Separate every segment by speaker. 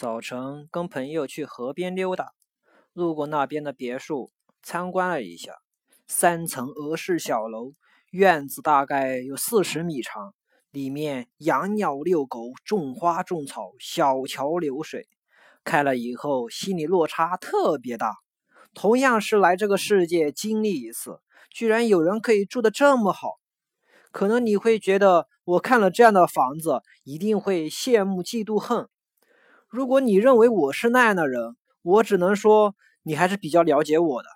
Speaker 1: 早晨跟朋友去河边溜达，路过那边的别墅，参观了一下。三层俄式小楼，院子大概有四十米长，里面养鸟遛狗，种花种草，小桥流水。看了以后，心里落差特别大。同样是来这个世界经历一次，居然有人可以住得这么好。可能你会觉得，我看了这样的房子，一定会羡慕、嫉妒、恨。如果你认为我是那样的人，我只能说你还是比较了解我的。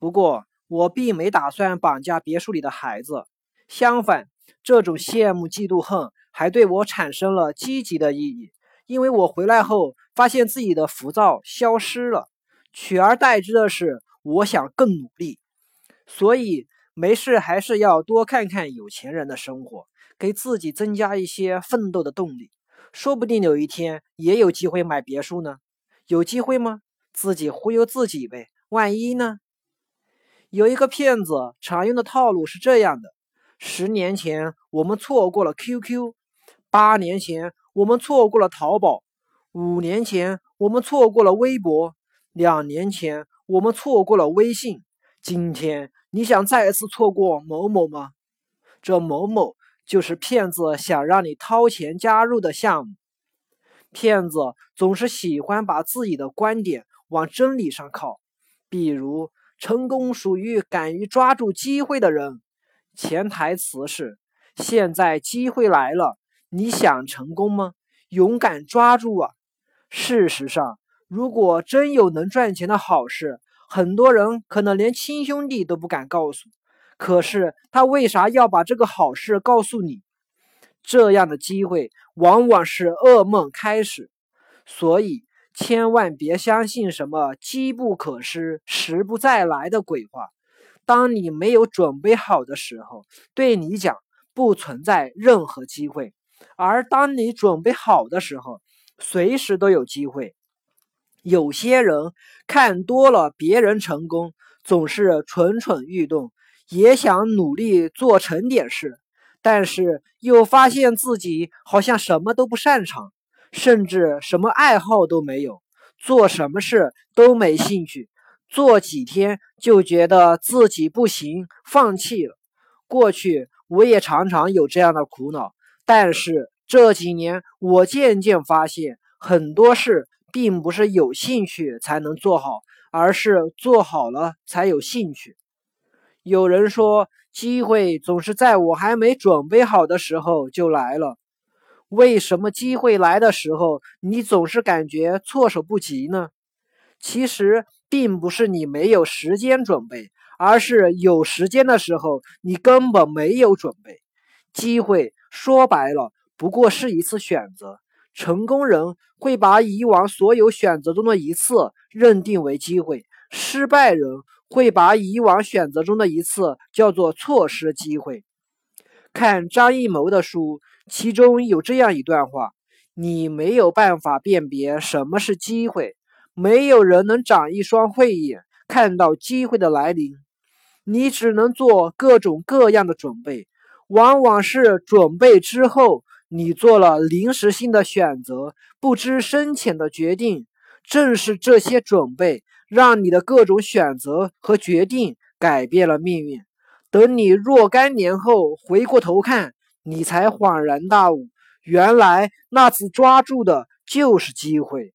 Speaker 1: 不过我并没打算绑架别墅里的孩子，相反，这种羡慕、嫉妒、恨还对我产生了积极的意义，因为我回来后发现自己的浮躁消失了，取而代之的是我想更努力。所以没事还是要多看看有钱人的生活，给自己增加一些奋斗的动力。说不定有一天也有机会买别墅呢，有机会吗？自己忽悠自己呗，万一呢？有一个骗子常用的套路是这样的：十年前我们错过了 QQ，八年前我们错过了淘宝，五年前我们错过了微博，两年前我们错过了微信，今天你想再次错过某某吗？这某某。就是骗子想让你掏钱加入的项目。骗子总是喜欢把自己的观点往真理上靠，比如“成功属于敢于抓住机会的人”，潜台词是现在机会来了，你想成功吗？勇敢抓住啊！事实上，如果真有能赚钱的好事，很多人可能连亲兄弟都不敢告诉。可是他为啥要把这个好事告诉你？这样的机会往往是噩梦开始，所以千万别相信什么“机不可失，时不再来”的鬼话。当你没有准备好的时候，对你讲不存在任何机会；而当你准备好的时候，随时都有机会。有些人看多了别人成功，总是蠢蠢欲动。也想努力做成点事，但是又发现自己好像什么都不擅长，甚至什么爱好都没有，做什么事都没兴趣，做几天就觉得自己不行，放弃了。过去我也常常有这样的苦恼，但是这几年我渐渐发现，很多事并不是有兴趣才能做好，而是做好了才有兴趣。有人说，机会总是在我还没准备好的时候就来了。为什么机会来的时候，你总是感觉措手不及呢？其实并不是你没有时间准备，而是有时间的时候你根本没有准备。机会说白了，不过是一次选择。成功人会把以往所有选择中的一次认定为机会，失败人。会把以往选择中的一次叫做错失机会。看张艺谋的书，其中有这样一段话：你没有办法辨别什么是机会，没有人能长一双慧眼看到机会的来临。你只能做各种各样的准备，往往是准备之后，你做了临时性的选择，不知深浅的决定。正是这些准备。让你的各种选择和决定改变了命运。等你若干年后回过头看，你才恍然大悟，原来那次抓住的就是机会。